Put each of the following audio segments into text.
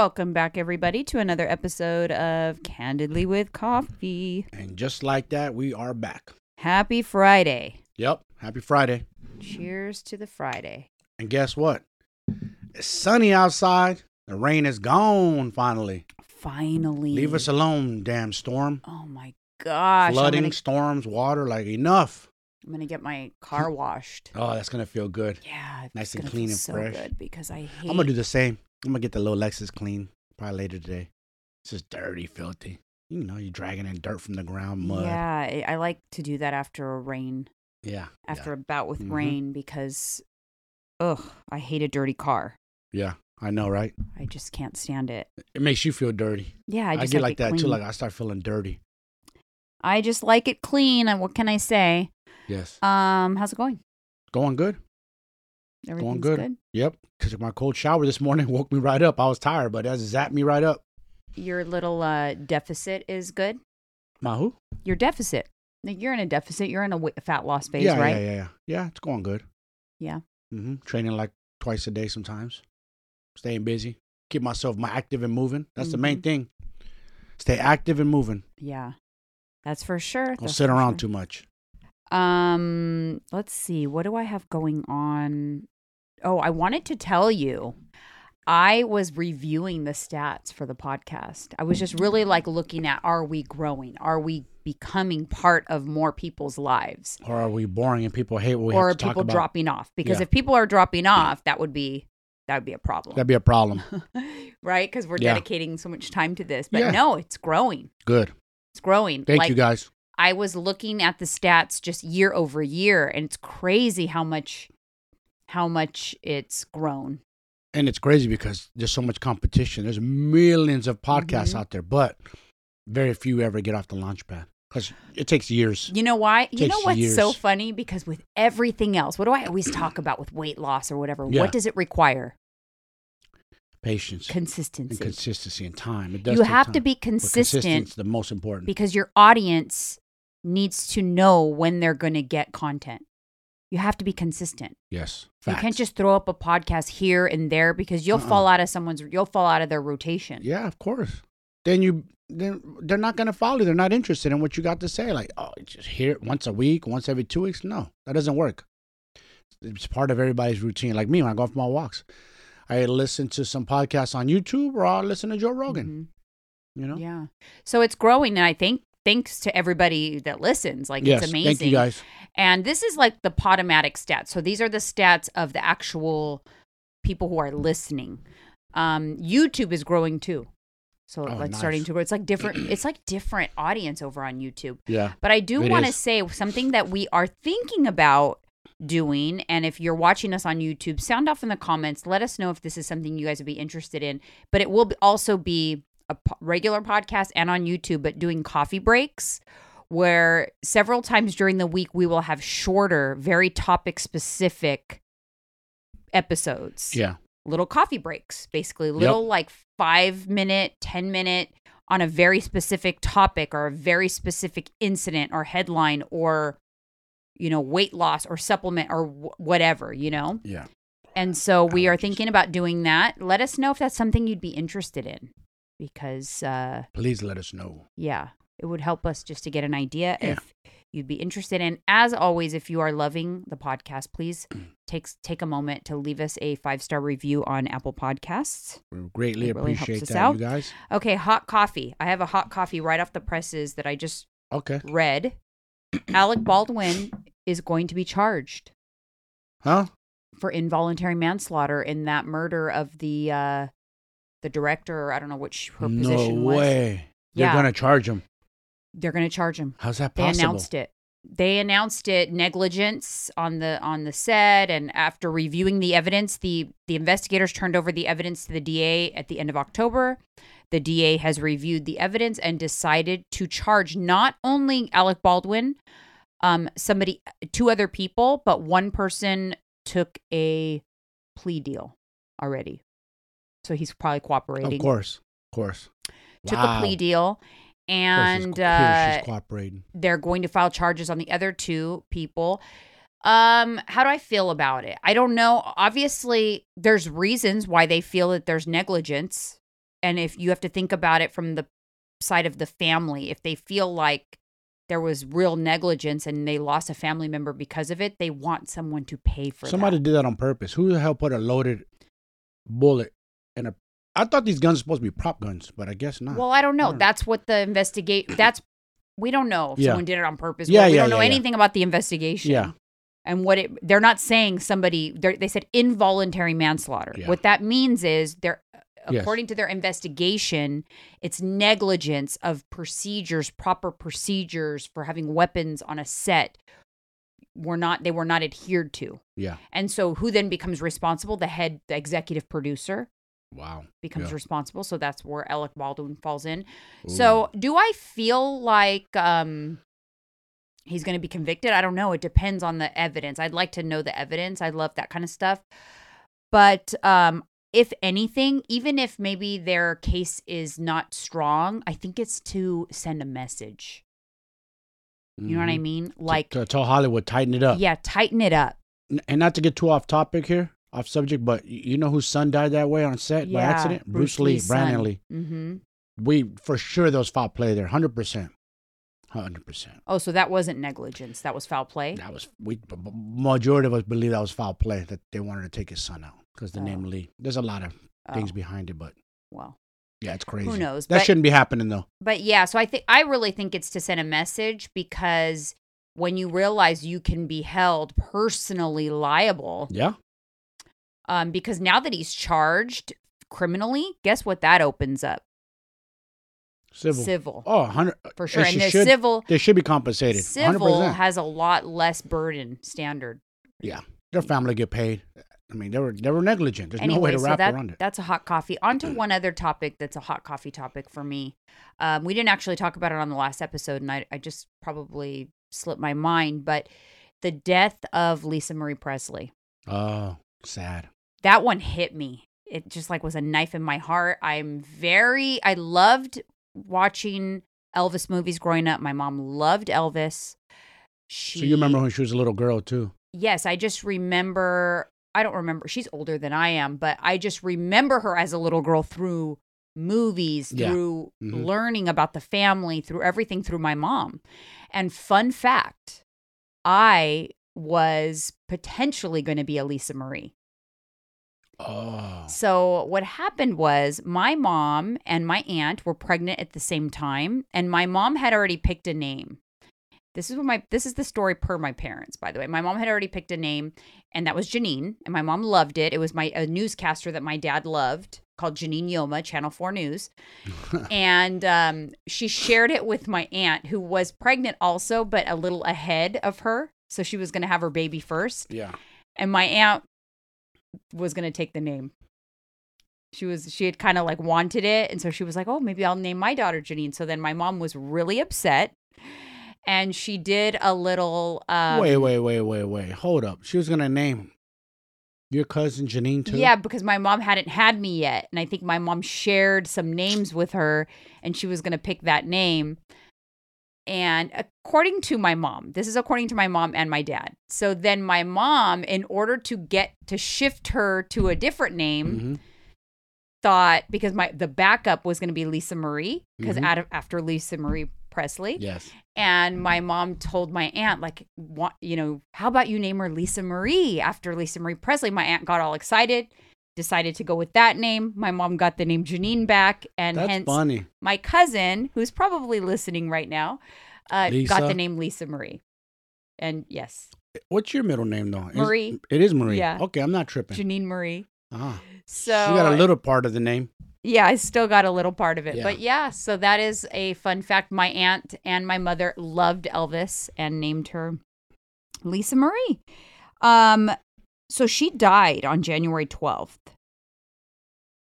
Welcome back, everybody, to another episode of Candidly with Coffee. And just like that, we are back. Happy Friday. Yep. Happy Friday. Cheers to the Friday. And guess what? It's sunny outside. The rain is gone finally. Finally. Leave us alone, damn storm. Oh my gosh. Flooding, gonna, storms, water, like enough. I'm gonna get my car washed. Oh, that's gonna feel good. Yeah. Nice and clean and so fresh. good because I hate I'm gonna do the same. I'm gonna get the little Lexus clean probably later today. It's just dirty, filthy. You know, you're dragging in dirt from the ground, mud. Yeah, I, like to do that after a rain, Yeah. after a bout with Mhm. rain because ugh, I hate a dirty car. Yeah. yeah, I know, right? I just can't stand it. It makes you feel dirty. Yeah, I I, get like, like that too. Like I start feeling dirty. I just like it clean. And what can I say? Yes. Um, how's it going? Going good. Everything's good. good. Yep. Because my cold shower this morning woke me right up. I was tired, but that zapped me right up. Your little uh, deficit is good. My who? Your deficit. Like, You're in a deficit. You're in a fat loss phase, yeah, right? yeah, yeah, yeah. Yeah, it's going good. Yeah. hmm Training like twice a day sometimes. Staying busy. Keep myself my active and moving. That's the main Mhm. thing. Stay active and moving. Yeah. That's for sure. Don't That's sit around sure. too much. Um, let's see. What do I have going on? Oh, I wanted to tell you. I was reviewing the stats for the podcast. I was just really like looking at are we growing? Are we becoming part of more people's lives? Or are we boring and people hate what we or are have to talk people dropping off? Because Yeah. if people are dropping off, that would be that would be a problem. That'd be a problem. right? Because we're Yeah. dedicating so much time to this. But Yeah. no, it's growing. Good. It's growing. Thank like, you guys. I was looking at the stats just year over year, and it's crazy how much how much it's grown. And it's crazy because there's so much competition. There's millions of podcasts Mhm. out there, but very few ever get off the launch pad because it takes years. You know why? You know what's so funny? Because with everything else, what do I always talk about with weight loss or whatever? Yeah. What does it require? Patience Consistency. and consistency and time. It does You have to be consistent consistent's the most important. because your audience needs to know when they're going to get content. You have to be consistent. yes. You can't just throw up a podcast here and there because you'll Uh-uh. fall out of someone's you'll fall out of their rotation. Yeah, of course. Then you then they're not gonna follow you. They're not interested in what you got to say. Like, oh, just hear it once a week, once every two weeks. No, that doesn't work. It's part of everybody's routine. Like me, when I go off my walks, I listen to some podcasts on YouTube or I'll listen to Joe Rogan. Mhm. You know? Yeah. So it's growing and I think thanks to everybody that listens. Like yes. it's amazing. Thank you guys. And this is like the Podomatic stats. So these are the stats of the actual people who are listening. Um, YouTube is growing too. So Oh, like starting to grow. It's like different. It's like different audience over on YouTube. Yeah. But I do want to say something that we are thinking about doing. And if you're watching us on YouTube, sound off in the comments. Let us know if this is something you guys would be interested in. But it will also be a po- regular podcast and on YouTube, but doing coffee breaks where several times during the week we will have shorter, very topic specific episodes Yeah. little coffee breaks, basically little like five minute, 10 minute on a very specific topic or a very specific incident or headline or, you know, weight loss or supplement or wh- whatever, you know? Yeah. And so we are thinking about doing that. Let us know if that's something you'd be interested in because, uh, Please let us know. yeah, it would help us just to get an idea Yeah. if you'd be interested in. As always, if you are loving the podcast, please take take a moment to leave us a five star review on Apple Podcasts. We greatly It really appreciate us that, out. you guys. Okay, hot coffee. I have a hot coffee right off the presses that I just Okay. read. Alec Baldwin is going to be charged Huh? for involuntary manslaughter in that murder of the uh the director. Or I don't know which her no position was. way. They're Yeah. gonna charge him. They're going to charge him. How's that possible? They announced it. They announced it negligence on the on the set, and after reviewing the evidence, the the investigators turned over the evidence to the DA at the end of October. The DA has reviewed the evidence and decided to charge not only Alec Baldwin, um, somebody, two other people, but one person took a plea deal already, so he's probably cooperating. Of course. Of course. took Wow. a plea deal, Of course he's- and of course uh, she's cooperating. they're going to file charges on the other two people. Um, how do I feel about it? I don't know. Obviously, there's reasons why they feel that there's negligence. and if you have to think about it from the side of the family, if they feel like there was real negligence and they lost a family member because of it, they want someone to pay for Somebody that. did that on purpose. Who the hell put a loaded bullet in a? I thought these guns were supposed to be prop guns, but I guess not. Well, I don't know. don't know. That's what the investigate. That's we don't know if Yeah. someone did it on purpose. Yeah, we yeah, don't know yeah, anything about the investigation. Yeah. And what it they're not saying somebody they're- said involuntary manslaughter. What that means is they're Yes. according to their investigation, it's negligence of procedures, proper procedures for having weapons on a set were not they were not adhered to. yeah. And so who then becomes responsible? The head the executive producer Wow. becomes Yeah. responsible. So that's where Alec Baldwin falls in. So do I feel like um he's going to be convicted? I don't know. It depends on the evidence. I'd like to know the evidence. I love that kind of stuff. But um if anything, even if maybe their case is not strong, I think it's to send a message. You know what I Mhm. mean? Like to, to tell Hollywood tighten it up. yeah, tighten it up. And not to get too off topic here, off subject, but you know whose son died that way on set by accident? Bruce Bruce, Lee, Lee's Brandon son. Lee. Mhm. We for sure those foul play there, hundred percent, hundred percent. Oh, so that wasn't negligence. That was foul play. That was we. Majority of us believe that was foul play that they wanted to take his son out because the Oh. name Lee. There's a lot of things Oh, behind it, but well. yeah, it's crazy. Who knows? That But- shouldn't be happening though. but yeah, so I think I really think it's to send a message because when you realize you can be held personally liable, Yeah. Um, because now that he's charged criminally, guess what that opens up? Civil. Civil, Oh, 100 for sure. And the should, civil, they should be compensated. civil 100%. has a lot less burden standard. Yeah. Their family get paid. I mean, they were they were negligent. There's no way Anyway, to so wrap that, around it. that's a hot coffee. On to one other topic that's a hot coffee topic for me. Um, we didn't actually talk about it on the last episode, and I, I just probably slipped my mind, but the death of Lisa Marie Presley. Oh, sad. That one hit me. It just like was a knife in my heart. I'm very, I loved watching Elvis movies growing up. My mom loved Elvis. She, So you remember when she was a little girl too? yes, I just remember. I don't remember. She's older than I am, but I just remember her as a little girl through movies, Yeah. through Mhm. learning about the family, through everything through my mom. And fun fact, I was potentially going to be a Lisa Marie. Oh, So what happened was my mom and my aunt were pregnant at the same time, and my mom had already picked a name. This is what my this is the story per my parents, by the way. My mom had already picked a name, and that was Janine, and my mom loved it. It was my a newscaster that my dad loved called Janine Yoma, Channel Four News, and um, she shared it with my aunt, who was pregnant also, but a little ahead of her, so she was going to have her baby first yeah. and my aunt was going to take the name she was she had kind of like wanted it and so she was like oh maybe i'll name my daughter janine so then my mom was really upset and she did a little um wait, wait, wait, wait, wait. Hold up. She was gonna name your cousin Janine too. yeah because my mom hadn't had me yet and i think my mom shared some names with her and she was going to pick that name and according to my mom this is according to my mom and my dad. So then my mom in order to get to shift her to a different name hmm thought because my the backup was going to be Lisa Marie because Mhm. out of after Lisa Marie Presley. Yes. and my mom told my aunt like what you know how about you name her Lisa Marie after Lisa Marie Presley? My aunt got all excited decided to go with that name my mom got the name Janine back and That's hence funny. my cousin who's probably listening right now uh, got the name Lisa Marie and yes What's your middle name though? Marie. it is Marie. Yeah. Okay, I'm not tripping. Janine Marie Ah, so she got a little part of the name. Yeah, I still got a little part of it. Yeah. But yeah, so that is a fun fact. My aunt and my mother loved Elvis and named her Lisa Marie. Um so she died on January 12th.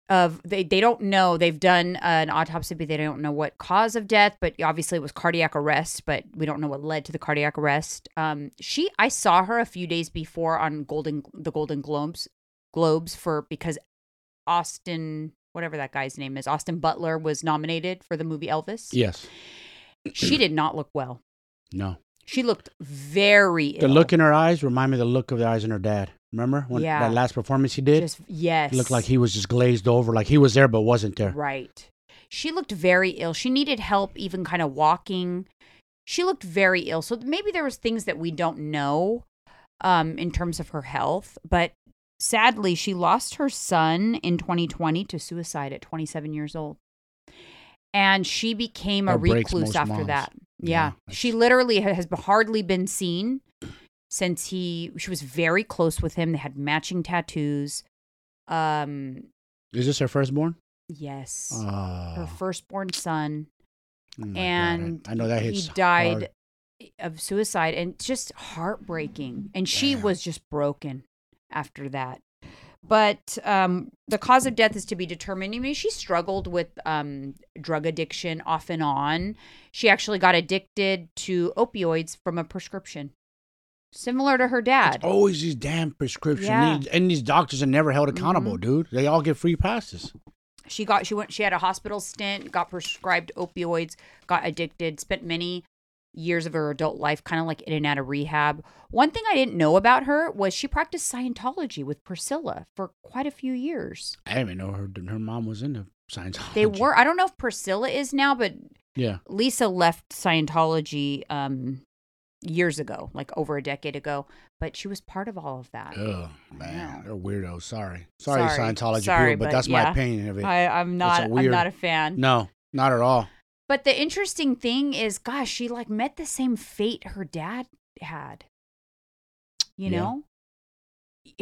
Of they they don't know. They've done an autopsy, but they don't know what cause of death, but obviously it was cardiac arrest, but we don't know what led to the cardiac arrest. Um she I saw her a few days before on Golden the Golden Globes Globes for because Austin, whatever that guy's name is, Austin Butler was nominated for the movie Elvis. Yes. She did not look well. No. She looked very ill. The look in her eyes remind me of the look of the eyes in her dad. Remember when Yeah. that last performance he did? Just yes. He looked like he was just glazed over, like he was there but wasn't there. Right. She looked very ill. She needed help even kind of walking. She looked very ill. So maybe there was things that we don't know um in terms of her health, but sadly she lost her son in 2020 to suicide at 27 years old. And she became a That breaks recluse after moms. that. Yeah, Yeah. She literally has hardly been seen since he she was very close with him. They had matching tattoos. Um Is this her firstborn? yes Oh, her firstborn son, oh my God. and I know that he died hard. of suicide, and it's just heartbreaking. And she was just broken after that. But um, the cause of death is to be determined. I mean, she struggled with um, drug addiction off and on. She actually got addicted to opioids from a prescription, similar to her dad. It's always these damn prescriptions, Yeah. and, and these doctors are never held accountable, Mhm. dude. They all get free passes. she got she went she had a hospital stint got prescribed opioids got addicted spent many years of her adult life kind of like in and out of rehab one thing i didn't know about her was she practiced scientology with priscilla for quite a few years I didn't even know her her mom was into Scientology. they were i don't know if priscilla is now but Yeah. lisa left scientology um years ago like over a decade ago but she was part of all of that Oh man, they're weirdos. Sorry, sorry, Sorry. Scientology Sorry, people, but, but that's yeah. my opinion of it. I, i'm not i'm not a fan no, not at all. But the interesting thing is, gosh, she like met the same fate her dad had. You Yeah. know?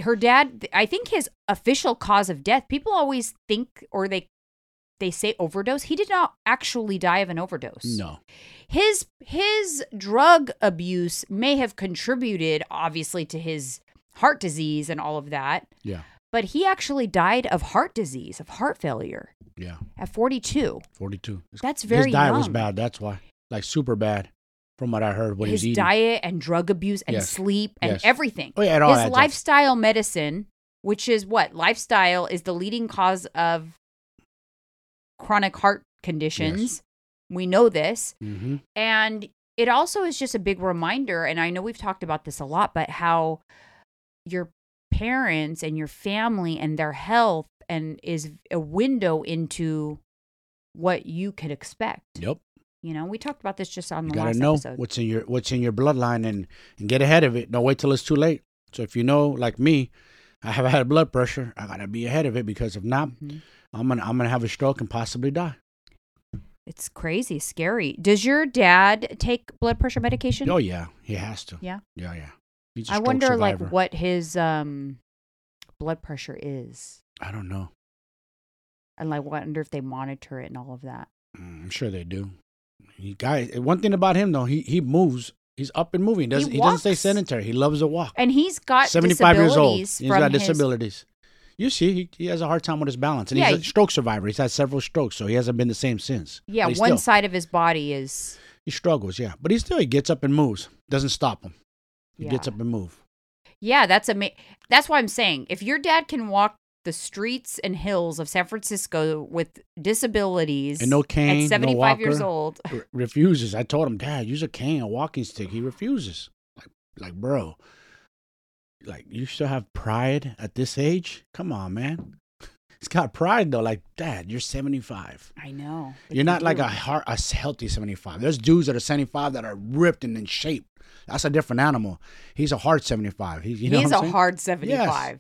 Her dad, I think his official cause of death, people always think or they they say overdose. He did not actually die of an overdose. No, His his drug abuse may have contributed obviously to his heart disease and all of that, yeah, but he actually died of heart disease, of heart failure yeah. at 42. Forty-two. That's very His diet was bad. That's why, like super bad, from what I heard. What his diet and drug abuse and Yes. sleep and Yes. everything. Oh yeah, his adds up. lifestyle medicine, which is what lifestyle is the leading cause of chronic heart conditions. We know this, Mm-hmm. and it also is just a big reminder. And I know we've talked about this a lot, but how your parents and your family and their health and is a window into what you could expect. Yep. You know, we talked about this just on You the gotta last know episode. what's in your what's in your bloodline and and get ahead of it. Don't wait till it's too late. So if you know, like me, I have had blood pressure. I gotta be ahead of it because if not, Mhm. I'm gonna I'm gonna have a stroke and possibly die. It's crazy, scary. Does your dad take blood pressure medication? Oh yeah, he has to. Yeah? yeah, yeah. I wonder survivor. like what his um blood pressure is. I don't know. And I wonder if they monitor it and all of that. Mm, I'm sure they do. He guy. One thing about him though, he he moves. He's up and moving. He doesn't, he, doesn't stay walks. sedentary. He loves to walk. And he's got 75 years old. He's from got his- disabilities. You see, he, he has a hard time with his balance, and Yeah, he's a he- stroke survivor. He's had several strokes, so he hasn't been the same since. Yeah, But he one still- side of his body is He struggles, yeah, but he still he gets up and moves. Doesn't stop him. He yeah. gets up and move. Yeah, that's ama- that's why I'm saying if your dad can walk the streets and hills of San Francisco with disabilities And no cane, no at 75 years walker. old. R- refuses. I told him, Dad, use a cane, a walking stick. He refuses. Like, like, bro, like you still have pride at this age? Come on, man. He's got pride though. Like, Dad, you're 75. I know. You're you not like do. a heart, a healthy 75. There's dudes that are 75 that are ripped and in shape. That's a different animal. He's a hard 75. He, you know He's a saying? hard 75. Yes.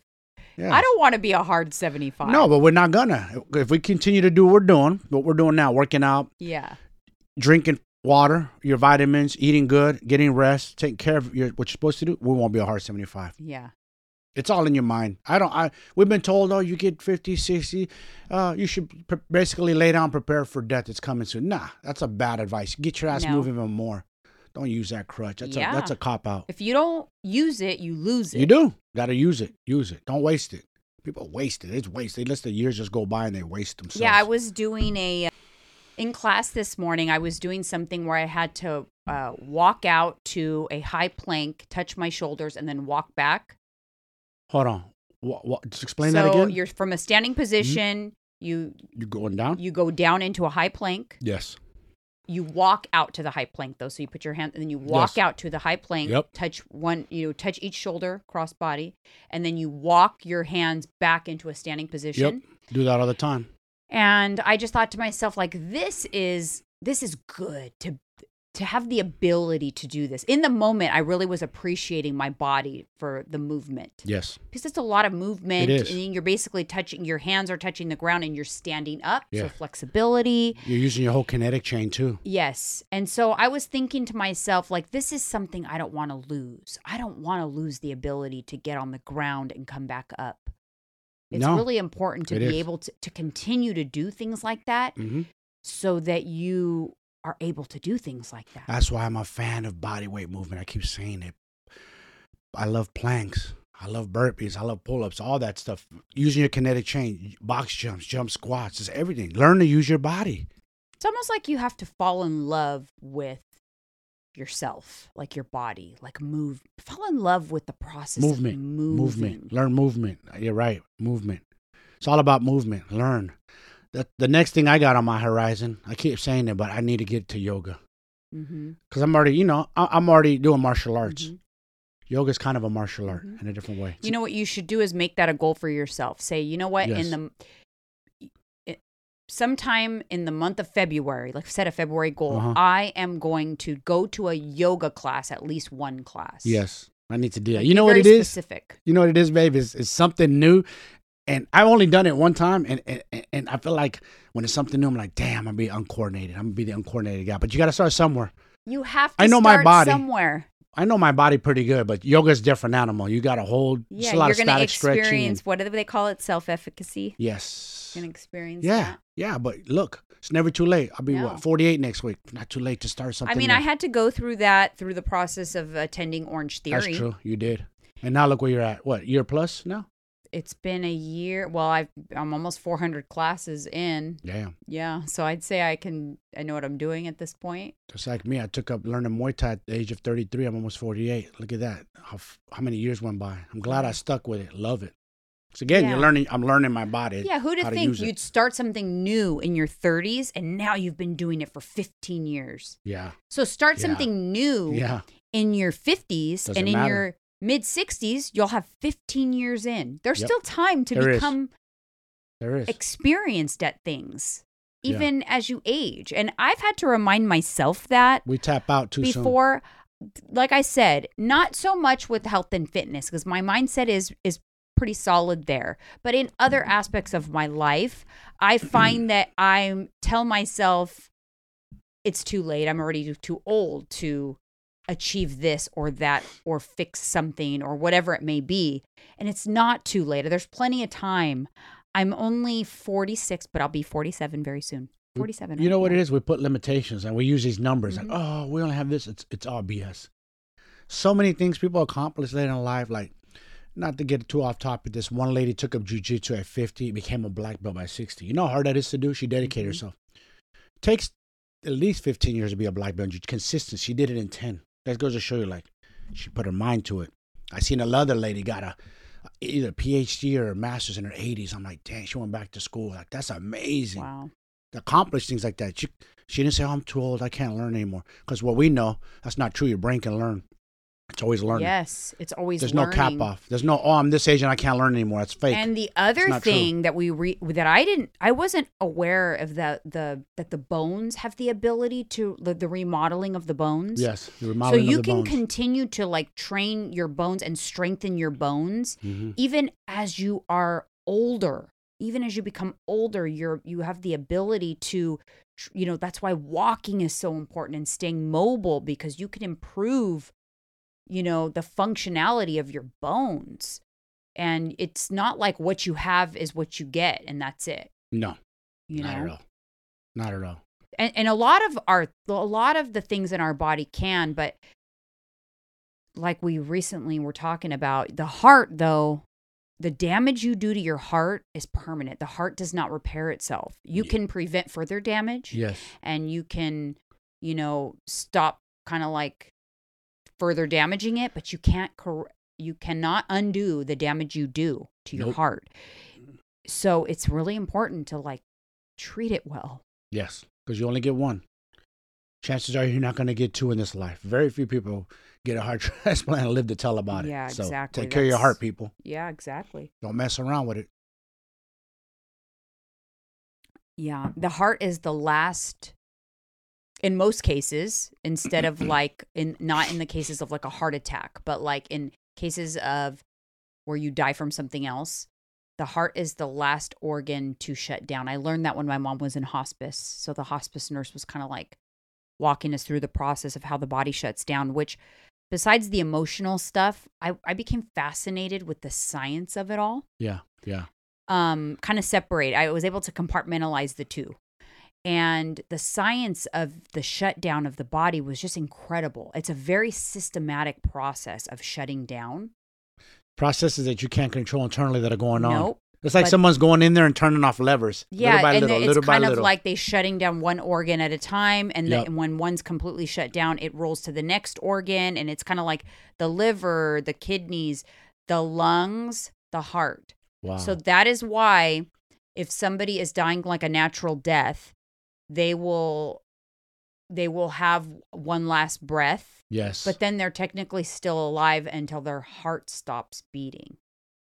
I don't want to be a hard 75. No, but we're not gonna. If we continue to do what we're doing, what we're doing now, working out, Yeah. drinking water, your vitamins, eating good, getting rest, taking care of your what you're supposed to do, we won't be a hard 75. Yeah. It's all in your mind. I don't. I we've been told, oh, you get 50, 60, uh, you should pre- basically lay down, prepare for death. It's coming soon. Nah, that's a bad advice. Get your ass No. moving even more. Don't use that crutch. That's Yeah. a that's a cop out. If you don't use it, you lose it. You do. Got to use it. Use it. Don't waste it. People waste it. It's wasted. They let the years just go by and they waste themselves. Yeah, I was doing a in class this morning. I was doing something where I had to uh, walk out to a high plank, touch my shoulders, and then walk back. Hold on. What, what, just explain so that again. Mm-hmm. you're from a standing position. You You going down? you go down into a high plank, yes. You walk out to the high plank though. So you put your hand and then you walk Yes. out to the high plank, Yep. touch one, you know, touch each shoulder, cross body, and then you walk your hands back into a standing position. Do that all the time. And I just thought to myself, like, this is this is good to to have the ability to do this. In the moment, I really was appreciating my body for the movement Yes. because it's a lot of movement, It is. and you're basically touching your hands are touching the ground, and you're standing up. Yeah. So flexibility. You're using your whole kinetic chain too. Yes. And so I was thinking to myself, like, this is something I don't want to lose. I don't want to lose the ability to get on the ground and come back up. It's No, really important to be is. able to, to continue to do things like that hmm so that you are able to do things like that. That's why I'm a fan of body weight movement. I keep saying it. I love planks. I love burpees. I love pull ups, all that stuff. Using your kinetic chain, box jumps, jump squats, it's everything. Learn to use your body. It's almost like you have to fall in love with yourself, like your body, like move, fall in love with the process Movement, of moving. Movement. Learn movement. You're right. Movement. It's all about movement. Learn. The, the next thing I got on my horizon, I keep saying it, but I need to get to yoga. Mm-hmm. Because I'm already, you know, I, I'm already doing martial arts. Mhm. Yoga's kind of a martial art Mhm. in a different way. You know what you should do is make that a goal for yourself. Say, you know what, Yes. in the it, sometime in the month of February, like set a February goal, Uh-huh. I am going to go to a yoga class, at least one class. yes, I need to do that. You know what it is? Specific. You know what it is, babe? It's, it's something new. And I've only done it one time, and, and and I feel like when it's something new, I'm like, damn, I'm gonna be uncoordinated. I'm gonna be the uncoordinated guy. But you got to start somewhere. You have to I know my body. somewhere. I know my body pretty good, but yoga's a different animal. You got to hold. Yeah, a lot you're going to experience and- what do they call it? Self efficacy. yes. Going to experience Yeah, that. yeah, but look, it's never too late. I'll be No. what 48 next week. Not too late to start something. I mean, new. I had to go through that through the process of attending Orange Theory. That's true. You did. And now look where you're at. What year plus now? It's been a year. Well, I've, I'm almost 400 classes in. Yeah. Yeah. So I'd say I can, I know what I'm doing at this point. Just like me, I took up learning Muay Thai at the age of 33. I'm almost 48. Look at that. How, how many years went by? I'm glad I stuck with it. Love it. So again, Yeah. you're learning. I'm learning my body. Yeah. Who'd have think use it. you'd start something new in your 30s and now you've been doing it for 15 years? Yeah. So start Yeah. something new Yeah. in your 50s Doesn't and in matter. your mid 60s, you'll have 15 years in. There's Yep. still time to There become experienced at things, Yeah. even as you age. And I've had to remind myself that we tap out too soon. before like I said, not so much with health and fitness because my mindset is is pretty solid there. But in other aspects of my life, I find that I tell myself it's too late. I'm already too old to achieve this or that or fix something or whatever it may be. And it's not too late. There's plenty of time. I'm only 46, but I'll be 47 very soon. 47. You know what it is? We put limitations and we use these numbers Mhm. like, oh, we only have this. It's it's all BS. So many things people accomplish later in life, like not to get too off topic. This one lady took up jujitsu at 50, became a black belt by 60. You know how hard that is to do? She dedicated Mhm. herself. Takes at least 15 years to be a black belt. Consistent. She did it in 10. That goes to show you, like, she put her mind to it. I seen another lady got a either PhD or a master's in her 80s. I'm like, dang, she went back to school. Like, that's amazing Wow. accomplish things like that. She, she didn't say, oh, I'm too old. I can't learn anymore. Because what we know, that's not true. Your brain can learn. It's always learning. Yes, it's always There's no cap off. There's no, oh, I'm this age and I can't learn anymore. That's fake. And the other not true. thing that we re- that I didn't I wasn't aware of the the that the bones have the ability to the, the remodeling of the bones. yes. The So you of the can bones. continue to like train your bones and strengthen your bones Mhm. even as you are older. Even as you become older, you're you have the ability to you know, that's why walking is so important and staying mobile because you can improve you know, the functionality of your bones. And it's not like what you have is what you get and that's it, No, you not know. at all. Not at all. And and a lot of our a lot of the things in our body can, but like we recently were talking about, the heart though, the damage you do to your heart is permanent. The heart does not repair itself. You Yeah. can prevent further damage Yes. and you can, you know, stop kind of like further damaging it, but you can't cor- you cannot undo the damage you do to your Nope. heart. So it's really important to like treat it well. Yes. Because you only get one. chances are you're not going to get two in this life. Very few people get a heart transplant and live to tell about it. Yeah, so exactly. Take care of your heart, people. Yeah, exactly. Don't mess around with it. Yeah, the heart is the last in most cases instead of like in not in the cases of like a heart attack, but like in cases of where you die from something else, the heart is the last organ to shut down. I learned that when my mom was in hospice. So the hospice nurse was kind of like walking us through the process of how the body shuts down, which besides the emotional stuff, I, I became fascinated with the science of it all Yeah, yeah. um, kind of separate. I was able to compartmentalize the two. And the science of the shutdown of the body was just incredible. It's a very systematic process of shutting down. Processes that you can't control internally that are going on. Nope. It's like But- someone's going in there and turning off levers. Yeah, little by and little, it's little kind of little. like they're shutting down one organ at a time, and, the, and when one's completely shut down, it rolls to the next organ, and it's kind of like the liver, the kidneys, the lungs, the heart. wow. So that is why if somebody is dying like a natural death, they will they will have one last breath, yes. but then they're technically still alive until their heart stops beating.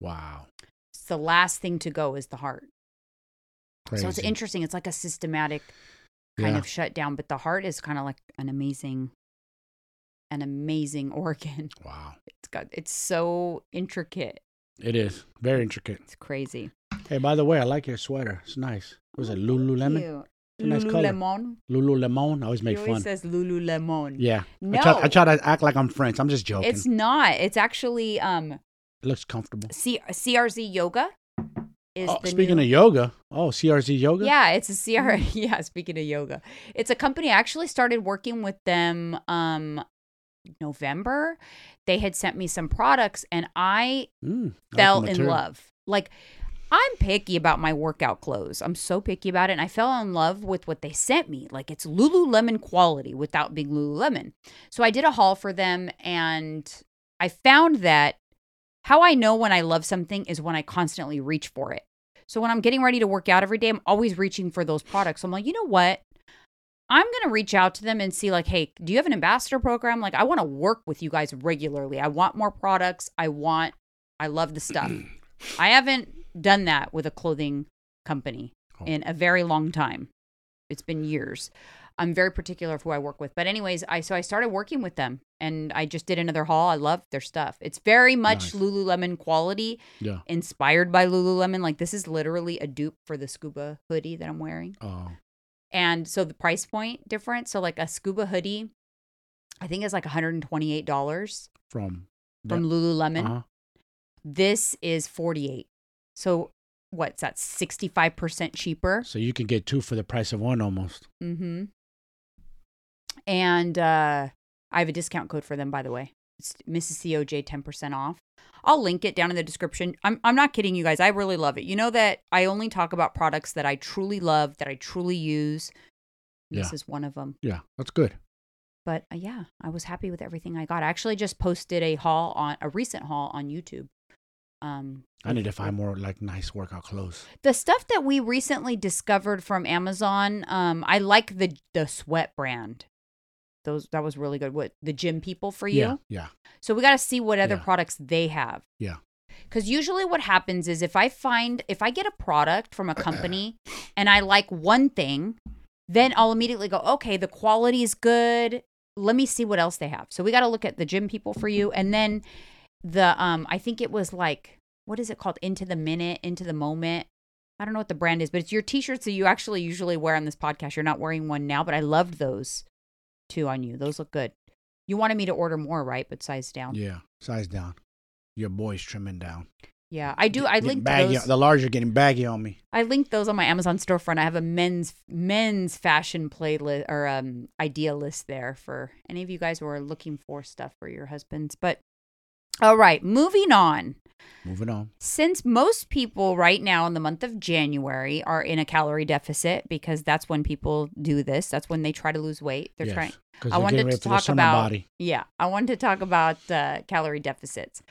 wow. It's the last thing to go is the heart. Crazy. So it's interesting. It's like a systematic kind Yeah. of shutdown, but the heart is kind of like an amazing an amazing organ. Wow. It's got it's so intricate. It is very intricate. It's crazy. Hey, by the way, I like your sweater. It's nice. Was it Lululemon? Cute. It's a nice. Lululemon. Lululemon. I always make He always fun. says Lululemon. yeah. No, I try, I try to act like I'm French. I'm just joking. it's not. It's actually um it looks comfortable. C- CRZ Yoga is Oh, speaking new, of yoga, oh CRZ yoga. Yeah, it's a CR. Yeah, speaking of yoga, it's a company. I actually started working with them um November. They had sent me some products, and I Mm, fell in love. Like I'm picky about my workout clothes. I'm so picky about it. And I fell in love with what they sent me. Like it's Lululemon quality without being Lululemon. So I did a haul for them and I found that how I know when I love something is when I constantly reach for it. So when I'm getting ready to work out every day, I'm always reaching for those products. I'm like, you know what? I'm going to reach out to them and see, like, hey, do you have an ambassador program? Like, I want to work with you guys regularly. I want more products. I want, I love the stuff. I haven't done that with a clothing company Oh. in a very long time. It's been years. I'm very particular of who I work with. But anyways, I so I started working with them and I just did another haul. I love their stuff. It's very much Nice. Lululemon quality, Yeah. inspired by Lululemon. Like this is literally a dupe for the scuba hoodie that I'm wearing. Oh, And so the price point difference. So like a scuba hoodie, I think is like $128 from from Lululemon. uh-huh. This is 48. So what's that? 65% cheaper. So you can get two for the price of one almost. Mm-hmm. And uh, I have a discount code for them, by the way. It's Mrs. COJ 10% off. I'll link it down in the description. I'm, I'm not kidding you guys. I really love it. You know that I only talk about products that I truly love, that I truly use. This Yeah. is one of them. Yeah, that's good. But uh, yeah, I was happy with everything I got. I actually just posted a haul on a recent haul on YouTube. Um, I need to find more like nice workout clothes. the stuff that we recently discovered from Amazon, um, I like the the sweat brand. Those that was really good. What the gym people for you? Yeah, yeah, So we got to see what other Yeah. products they have. Yeah. Because usually what happens is if I find if I get a product from a company and I like one thing, then I'll immediately go, okay, the quality is good. Let me see what else they have. So we got to look at the gym people for you, and then the um, I think it was like what is it called? Into the minute, into the moment. I don't know what the brand is, but it's your T-shirts that you actually usually wear on this podcast. You're not wearing one now, but I loved those two on you. Those look good. You wanted me to order more, right? But size down. yeah. Size down. Your boy's trimming down. Yeah, I do. I linked baggy. those. The large are getting baggy on me. I linked those on my Amazon storefront. I have a men's men's fashion playlist or um idea list there for any of you guys who are looking for stuff for your husbands. But all right, moving on. Moving on. Since most people right now in the month of January are in a calorie deficit because that's when people do this. That's when they try to lose weight. They're yes, trying I wanted to talk about- body. Yeah, I wanted to talk about uh, calorie deficits,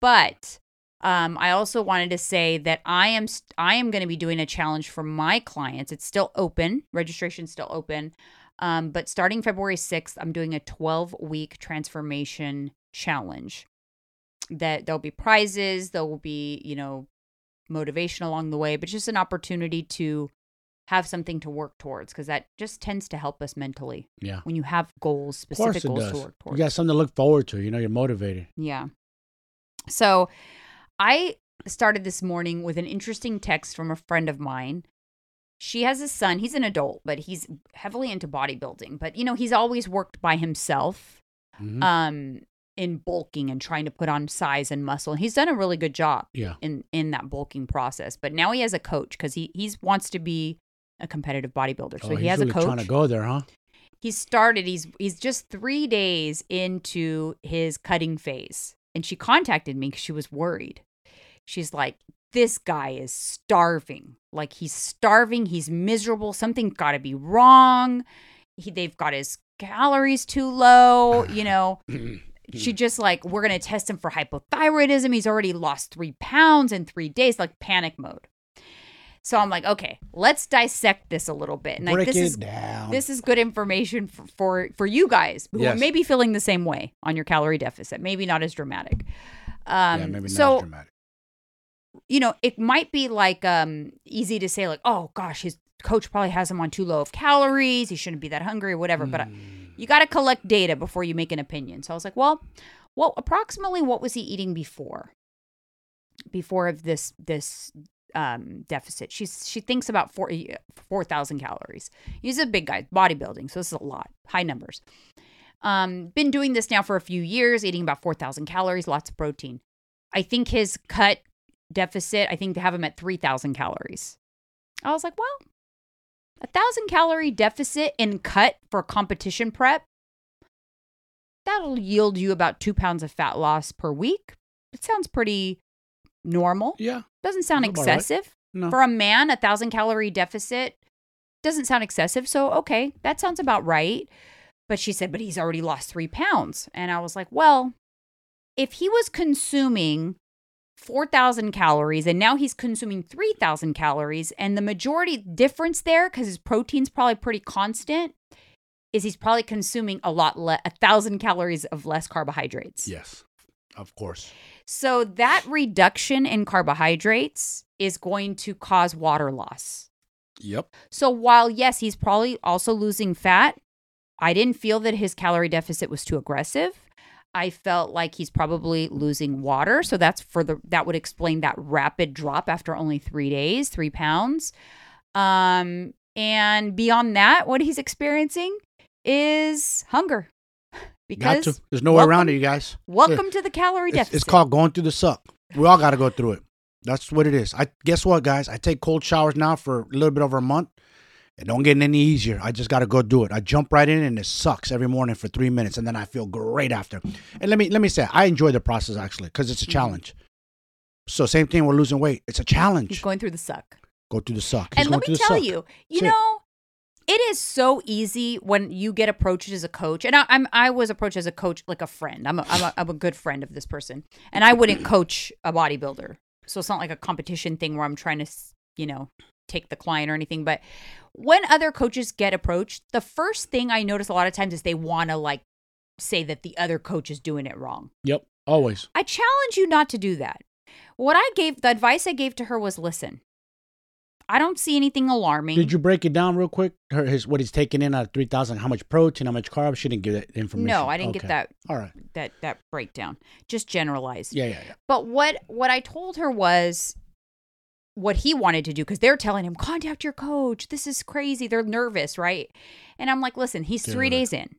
but um, I also wanted to say that I am st- I am going to be doing a challenge for my clients. It's still open, registration's still open. Um, but starting February 6th, I'm doing a 12 week transformation challenge. That there'll be prizes, there will be, you know, motivation along the way, but just an opportunity to have something to work towards because that just tends to help us mentally Yeah. when you have goals, specific goals does. to work towards. You got something to look forward to. You know, you're motivated. Yeah. So I started this morning with an interesting text from a friend of mine. She has a son. He's an adult, but he's heavily into bodybuilding. But, you know, he's always worked by himself Mhm. um, in bulking and trying to put on size and muscle. And he's done a really good job yeah. in, in that bulking process. But now he has a coach because he he's wants to be a competitive bodybuilder. So oh, he has really a coach trying to go there, huh? he started he's he's just three days into his cutting phase and she contacted me because she was worried she's like this guy is starving like he's starving he's miserable something's got to be wrong he, they've got his calories too low you know she just like we're gonna test him for hypothyroidism he's already lost three pounds in three days like panic mode so i'm like okay let's dissect this a little bit and like this it is down. this is good information for for, for you guys who Yes. may be feeling the same way on your calorie deficit maybe not as dramatic um yeah, maybe not so as dramatic. you know it might be like um easy to say like oh gosh his coach probably has him on too low of calories he shouldn't be that hungry or whatever but I- Mm. You got to collect data before you make an opinion. So i was like well well approximately what was he eating before? Before of this this um deficit. She's she thinks about 4 4000 calories. He's a big guy bodybuilding so this is a lot high numbers. Um been doing this now for a few years eating about 4000 calories lots of protein. I think his cut deficit i think they have him at 3000 calories. I was like well a thousand calorie deficit in cut for competition prep that'll yield you about two pounds of fat loss per week it sounds pretty normal Yeah. doesn't sound About right. excessive No. for a man a thousand calorie deficit doesn't sound excessive so okay that sounds about right but she said but he's already lost three pounds and i was like well if he was consuming 4000 calories and now he's consuming 3000 calories and the majority difference there because his protein's probably pretty constant is he's probably consuming a lot less a thousand calories of less carbohydrates yes. Of course. so that reduction in carbohydrates is going to cause water loss. Yep. So while yes, he's probably also losing fat, I didn't feel that his calorie deficit was too aggressive. I felt like he's probably losing water, so that's for the that would explain that rapid drop after only 3 days, 3 pounds. Um and beyond that, what he's experiencing is hunger. Because to. There's no way around it, you guys. welcome to the calorie It's, deficit. it's called going through the suck. We all got to go through it. That's what it is. I guess what, guys? I take cold showers now for a little bit over a month. It don't get any easier. I just got to go do it. I jump right in and it sucks every morning for three minutes, and then I feel great after. And let me let me say, I enjoy the process actually because it's a Mhm. challenge. So same thing. We're losing weight. It's a He's challenge. going through the suck. Go through the suck. He's and let me tell suck. you, you That's it. know, it is so easy when you get approached as a coach. And I, I'm I was approached as a coach, like a friend. I'm a, I'm a I'm a good friend of this person, and I wouldn't coach a bodybuilder. So it's not like a competition thing where I'm trying to, you know, take the client or anything. But when other coaches get approached, the first thing I notice a lot of times is they want to like say that the other coach is doing it wrong. Yep. Always. I challenge you not to do that. What I gave, the advice I gave to her was listen, I don't see anything alarming. Did you break it down real quick? Her, his what he's taking in out of three thousand? How much protein? How much carbs? She didn't give that information. No, I didn't Okay. get that All right. that that breakdown. Just generalized. Yeah, yeah, yeah. But what what I told her was what he wanted to do because they're telling him contact your coach. This is crazy. They're nervous, right? And I'm like, listen, he's three days in.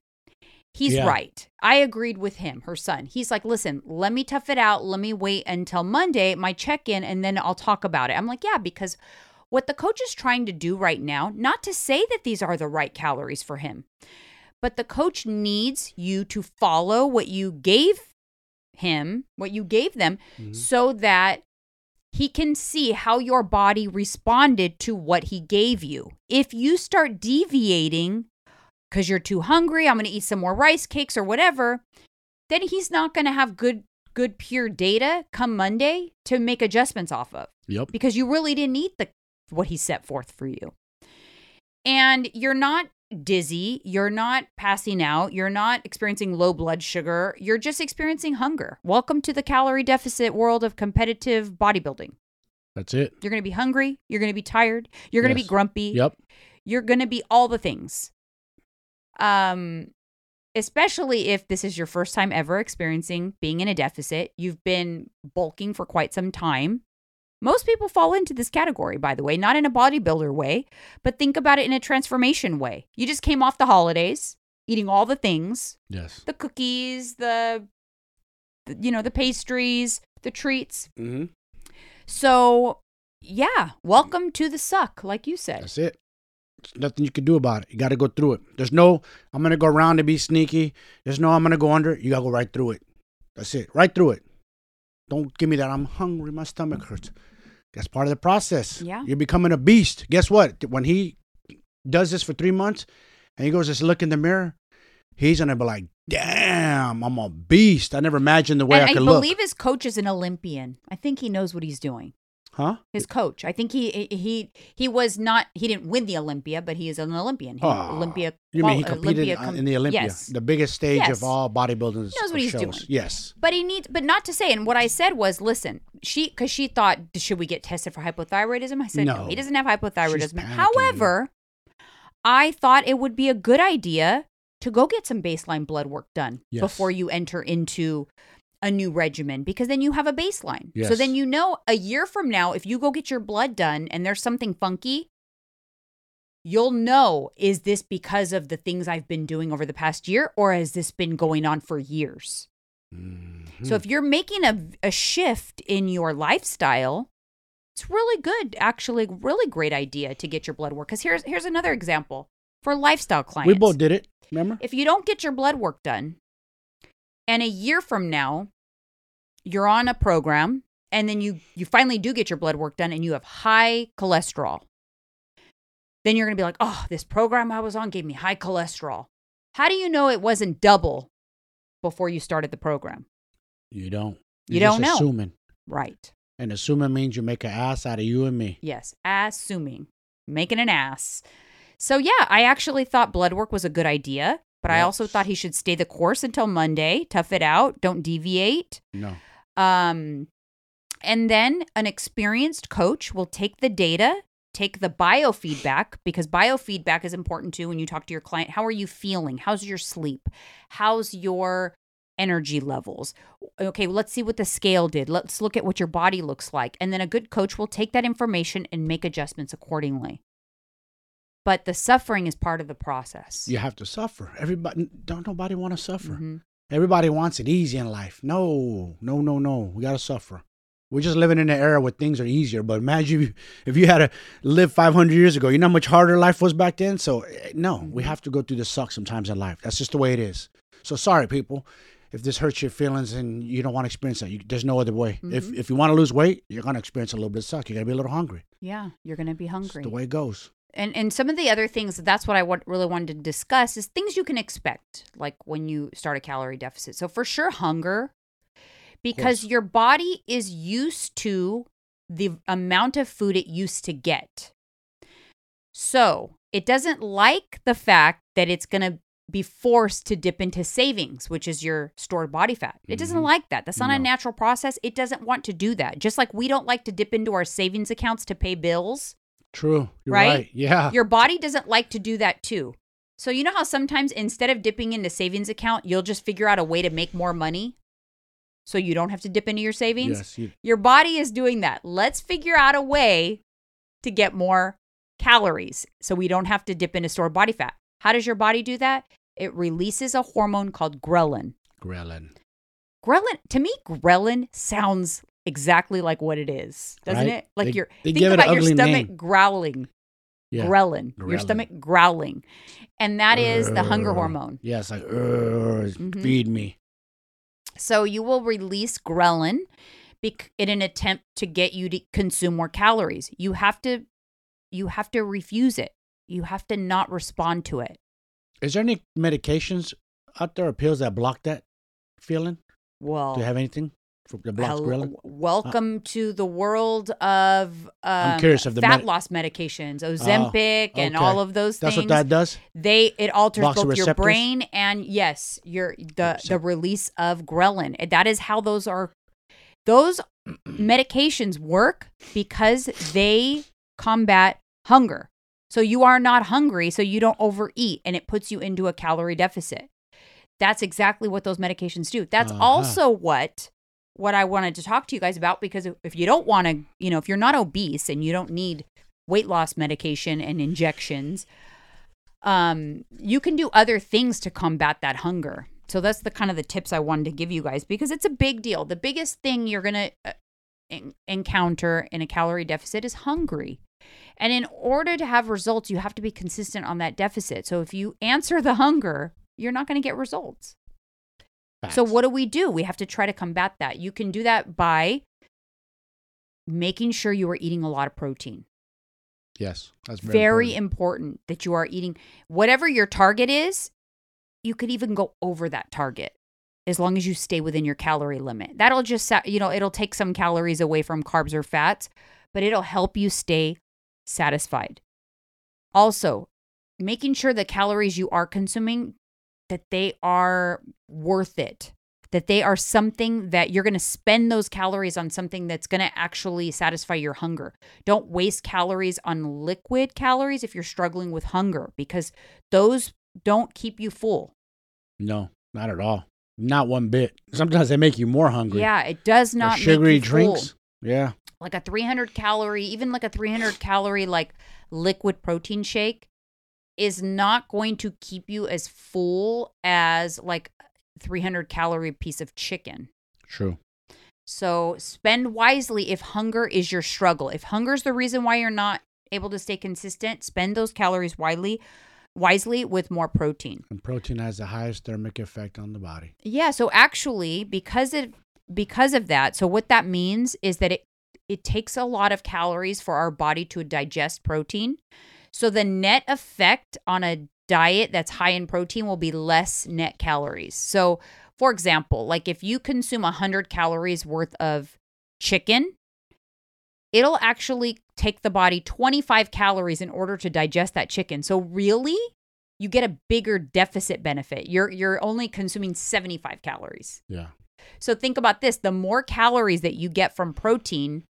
He's Yeah. right. I agreed with him, her son. He's like, listen, let me tough it out. Let me wait until Monday, my check in, and then I'll talk about it. I'm like, yeah, because what the coach is trying to do right now, not to say that these are the right calories for him, but the coach needs you to follow what you gave him, what you gave them, Mhm. so that he can see how your body responded to what he gave you. If you start deviating because you're too hungry, I'm going to eat some more rice cakes or whatever, then he's not going to have good good pure data come Monday to make adjustments off of Yep. because you really didn't eat the what he set forth for you. And you're not dizzy, you're not passing out, you're not experiencing low blood sugar, you're just experiencing hunger. Welcome to the calorie deficit world of competitive bodybuilding. That's it. You're going to be hungry, you're going to be tired, you're going to Yes. be grumpy, Yep. you're going to be all the things. Um especially if this is your first time ever experiencing being in a deficit, you've been bulking for quite some time. Most people fall into this category, by the way, not in a bodybuilder way, but think about it in a transformation way. You just came off the holidays, eating all the things, Yes. the cookies, the, the you know, the pastries, the treats. Mm-hmm. So, yeah, welcome to the suck, like you said. That's it. There's nothing you can do about it. You got to go through it. There's no, I'm going to go around and be sneaky. There's no, I'm going to go under. You got to go right through it. That's it. Right through it. Don't give me that. I'm hungry. My stomach hurts. That's part of the process. Yeah. You're becoming a beast. Guess what? When he does this for three months and he goes to look in the mirror, he's going to be like, damn, I'm a beast. I never imagined the way and I I could look. I believe his coach is an Olympian. I think he knows what he's doing. Huh? His coach. I think he he he was not he didn't win the Olympia, but he is an Olympian. He, Oh, Olympia. You mean he competed Olympia com- in the Olympia, Yes. the biggest stage Yes. of all bodybuilding knows what he's shows. doing. Yes. But he needs, but not to say. And what I said was, listen, she because she thought, should we get tested for hypothyroidism? I said, no, No. he doesn't have hypothyroidism. However, I thought it would be a good idea to go get some baseline blood work done Yes. before you enter into a new regimen because then you have a baseline. So then you know a year from now, if you go get your blood done and there's something funky, you'll know is this because of the things I've been doing over the past year or has this been going on for years? Mhm. So if you're making a, a shift in your lifestyle, it's really good, actually, really great idea to get your blood work. Because here's here's another example for lifestyle clients. we both did it. Remember? If you don't get your blood work done, and a year from now, you're on a program, and then you you finally do get your blood work done, and you have high cholesterol, then you're gonna be like, oh, this program I was on gave me high cholesterol. How do you know it wasn't double before you started the program? You don't. You You're don't just know. Assuming, Right. and assuming means you make an ass out of you and me. Yes, assuming, making an ass. So yeah, I actually thought blood work was a good idea, but I also thought he should stay the course until Monday, tough it out, don't deviate. No. Um, and then an experienced coach will take the data, take the biofeedback because biofeedback is important too when you talk to your client. How are you feeling? How's your sleep? How's your energy levels? Okay, well, let's see what the scale did. Let's look at what your body looks like. And then a good coach will take that information and make adjustments accordingly. But the suffering is part of the process. You have to suffer. Everybody don't nobody want to suffer. Mhm. Everybody wants it easy in life. No, no, no, no. We gotta suffer. We're just living in an era where things are easier. But imagine if, if you had to live 500 years ago. You know how much harder life was back then. So eh, no, we have to go through the suck sometimes in life. That's just the way it is. So sorry, people, if this hurts your feelings and you don't want to experience that. You, there's no other way. If if you want to lose weight, you're gonna experience a little bit of suck. You're gonna be a little hungry. Yeah, you're going to be It's hungry. the way it goes. And and some of the other things that's what I want, really wanted to discuss is things you can expect like when you start a calorie deficit. So for sure hunger because your body is used to the amount of food it used to get. So, it doesn't like the fact that it's going to be forced to dip into savings, which is your stored body fat. It doesn't Mhm. like that. That's not a natural process. It doesn't want to do that. Just like we don't like to dip into our savings accounts to pay bills. True. You're Right? right. Yeah. Your body doesn't like to do that too. So you know how sometimes instead of dipping into savings account, you'll just figure out a way to make more money so you don't have to dip into your savings? yes. You, Your body is doing that. Let's figure out a way to get more calories so we don't have to dip into stored body fat. How does your body do that? It releases a hormone called ghrelin. ghrelin. Ghrelin, to me, ghrelin sounds exactly like what it is, doesn't Right? it? Like They- your they think give it an about your stomach name. growling. Yeah. Ghrelin, your stomach growling. And that is the hunger hormone. Yes, like "Urgh, Mhm. feed me. So you will release ghrelin bec- in an attempt to get you to consume more calories. You have to you have to refuse it. You have to not respond to it. Is there any medications out there or pills that block that feeling? Well, Do you have anything? For the blocks Hello-? Welcome to the world of um, curious if the fat med- loss medications, Ozempic, and okay. all of those That's things. That's what that does. they it alters Blocks both your brain and yes, your the the release of ghrelin. That is how those are. Those medications work because they combat hunger. So you are not hungry, so you don't overeat, and it puts you into a calorie deficit. That's exactly what those medications do. That's Uh-huh. also what what I wanted to talk to you guys about because if- you don't want to, you know, if you're not obese and you don't need weight loss medication and injections, um, you can do other things to combat that hunger. So that's the kind of the tips I wanted to give you guys because it's a big deal. The biggest thing you're gonna uh, en- encounter in a calorie deficit is hungry. And in order to have results, you have to be consistent on that deficit. So if you answer the hunger, you're not going to get results. So what do we do? We have to try to combat that. You can do that by making sure you are eating a lot of protein. Yes, that's Very, very, important. important that you are eating whatever your target is. You could even go over that target as long as you stay within your calorie limit. That'll just you know, it'll take some calories away from carbs or fats, but it'll help you stay satisfied. Also, making sure the calories you are consuming that they are worth it. That they are something that you're going to spend those calories on something that's going to actually satisfy your hunger. Don't waste calories on liquid calories if you're struggling with hunger because those don't keep you full. No, not at all. Not one bit. Sometimes they make you more hungry. Yeah, it does Or not sugary make you drinks. Full. Yeah. Like a 300 calorie, even like a 300 calorie like liquid protein shake is not going to keep you as full as like 300 calorie piece of chicken. True. So spend wisely if hunger is your struggle. If hunger is the reason why you're not able to stay consistent, spend those calories widely wisely with more protein. And protein has the highest thermic effect on the body. Yeah, so actually because it because of that, so what that means is that it it takes a lot of calories for our body to digest protein. So the net effect on a diet that's high in protein will be less net calories. So for example, like if you consume 100 calories worth of chicken, it'll actually take the body 25 calories in order to digest that chicken. So really, you get a bigger deficit benefit. You're you're only consuming 75 calories. Yeah. So think about this, the more calories that you get from protein,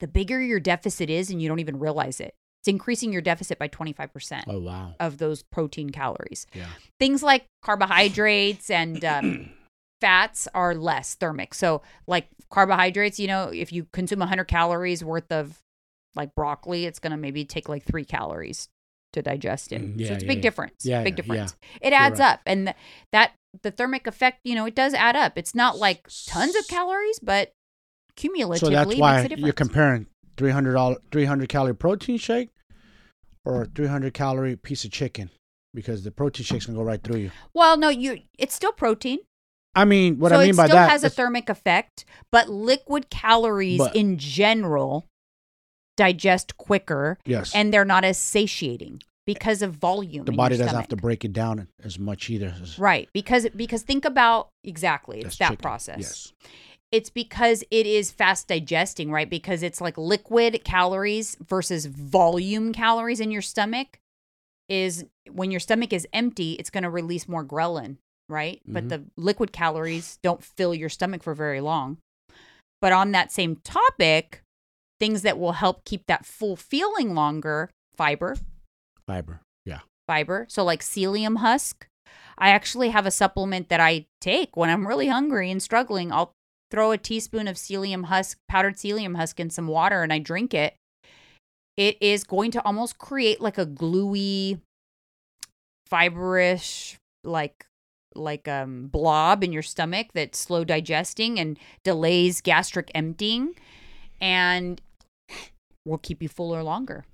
the bigger your deficit is and you don't even realize it. It's increasing your deficit by 25% Oh wow. of those protein calories. Yeah. Things like carbohydrates and um, fats are less thermic. So, like carbohydrates, you know, if you consume 100 calories worth of like broccoli, it's going to maybe take like three calories to digest it. Mm, so yeah, it's a yeah, big yeah. difference. Yeah, big difference. It adds right. up. And th- that, the thermic effect, you know, it does add up. It's not like tons of calories, but cumulatively So that's why you're comparing 300 300 calorie protein shake or a 300 calorie piece of chicken because the protein shake's gonna go right through you. well, no, you it's still protein. I mean, what so I mean by it by still that, has a thermic effect, but liquid calories But- in general digest quicker yes, and they're not as satiating because of volume. the body doesn't have to break it down as much either. Right, because because think about exactly it's that chicken. process. Yes. It's because it is fast digesting, right? Because it's like liquid calories versus volume calories in your stomach is when your stomach is empty, it's going to release more ghrelin, right? But Mhm. the liquid calories don't fill your stomach for very long. But on that same topic, things that will help keep that full feeling longer, fiber, Fiber. Yeah. fiber. So like psyllium husk. I actually have a supplement that I take when I'm really hungry and struggling. I'll throw a teaspoon of psyllium husk, powdered psyllium husk in some water and I drink it. It is going to almost create like a gluey fiberish like like um blob in your stomach that's slow digesting and delays gastric emptying and will keep you fuller longer.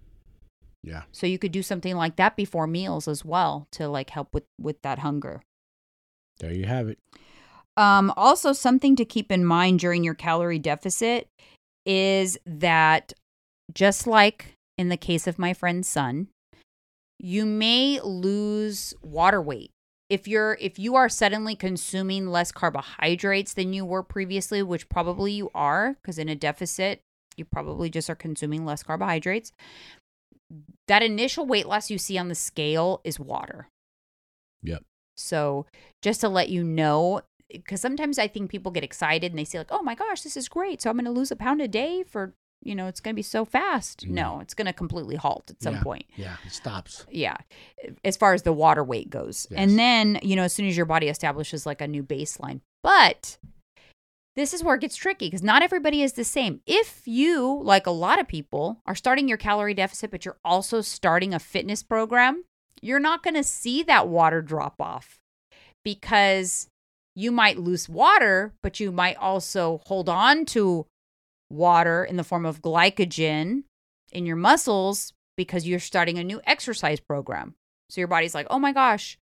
Yeah. So you could do something like that before meals as well to like help with with that hunger. There you have it. Um, also, something to keep in mind during your calorie deficit is that just like in the case of my friend's son, you may lose water weight if you're if you are suddenly consuming less carbohydrates than you were previously, which probably you are because in a deficit, you probably just are consuming less carbohydrates. That initial weight loss you see on the scale is water. Yep. So, just to let you know because sometimes I think people get excited and they say like, "Oh my gosh, this is great. So I'm going to lose a pound a day for you know, it's going to be so fast. No. No, it's going to completely halt at some Yeah. point. Yeah, it stops. Yeah. As far as the water weight goes. Yes. And then, you know, as soon as your body establishes like a new baseline. But this is where it gets tricky because not everybody is the same. If you, like a lot of people, are starting your calorie deficit, but you're also starting a fitness program, you're not going to see that water drop off because you might lose water, but you might also hold on to water in the form of glycogen in your muscles because you're starting a new exercise program. So your body's like, oh my gosh,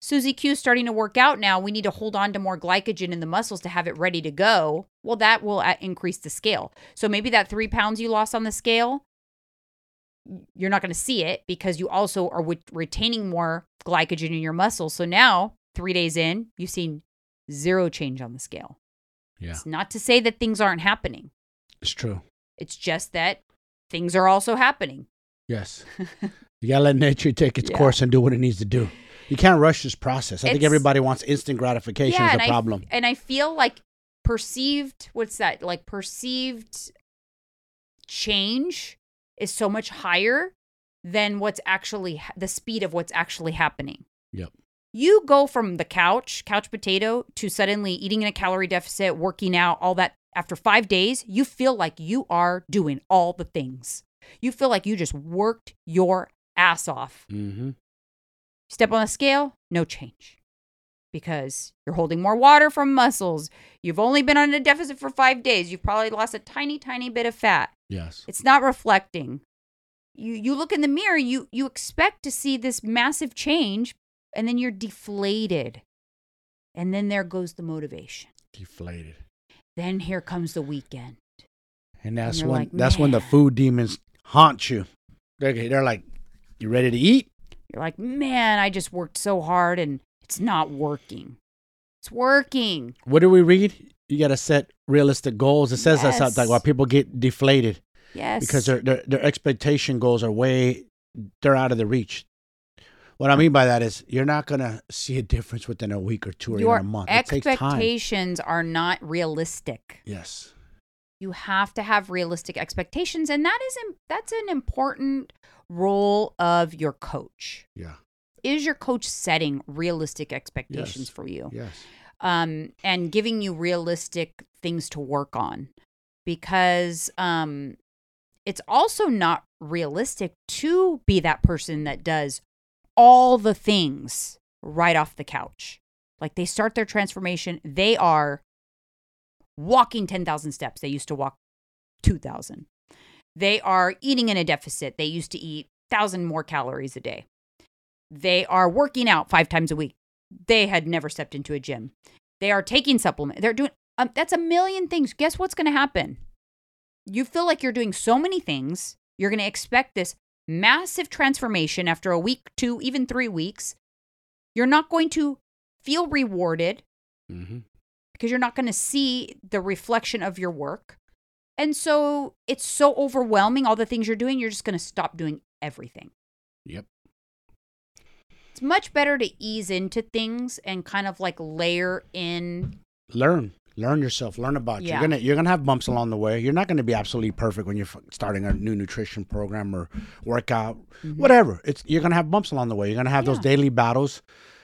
Susie Q's starting to work out now. We need to hold on to more glycogen in the muscles to have it ready to go. Well, that will uh, increase the scale. So maybe that three pounds you lost on the scale, you're not going to see it because you also are retaining more glycogen in your muscles. So now, three days in, you've seen zero change on the scale. Yeah, It's not to say that things aren't happening. it's true. It's just that things are also happening. Yes. you gotta let nature take its Yeah. course and do what it needs to do. You can't rush this process. I think everybody wants instant gratification Yeah, is and the I- problem. And I feel like perceived, what's that? Like perceived change is so much higher than what's actually the speed of what's actually happening. Yep. You go from the couch, couch potato, to suddenly eating in a calorie deficit, working out, all that. After five days, you feel like you are doing all the things. You feel like you just worked your ass off. Mm-hmm. Step on a scale, no change. Because you're holding more water from muscles. You've only been on a deficit for five days. You've probably lost a tiny, tiny bit of fat. Yes. It's not reflecting. You you look in the mirror, you you expect to see this massive change, and then you're deflated. And then there goes the motivation. Deflated. Then here comes the weekend. And that's you're when like, that's when the food demons haunt you. They're, they're like, You ready to eat? You're like, man, I just worked so hard and it's not working. It's working. What do we read? You gotta set realistic goals. It says that's like why people get deflated Yes. because their, their their expectation goals are way they're out of the reach. What I mean by that is you're not gonna see a difference within a week or two or your even a month. It takes time. expectations are not realistic. Yes. You have to have realistic expectations, and that is that's an important role of your coach. Yeah. Is your coach setting realistic expectations Yes. for you? Yes. um, and giving you realistic things to work on because um, it's also not realistic to be that person that does all the things right off the couch. Like they start their transformation, they are walking 10,000 steps. They used to walk 2,000. They are eating in a deficit. They used to eat 1,000 more calories a day. They are working out five times a week. They had never stepped into a gym. They are taking supplement. They're doing um, that's a million things. Guess what's going to happen? You feel like you're doing so many things. You're going to expect this massive transformation after a week, two, even three weeks. You're not going to feel rewarded Mm-hmm. because you're not going to see the reflection of your work. And so it's so overwhelming, all the things you're doing, you're just going to stop doing everything. Yep. It's much better to ease into things and kind of like layer in. Learn. Learn yourself. Learn about you. Yeah. You're gonna you're gonna have bumps along the way. You're not gonna be absolutely perfect when you're starting a new nutrition program or workout, whatever. It's you're gonna have bumps along the way. You're gonna have those Mm-hmm. Daily battles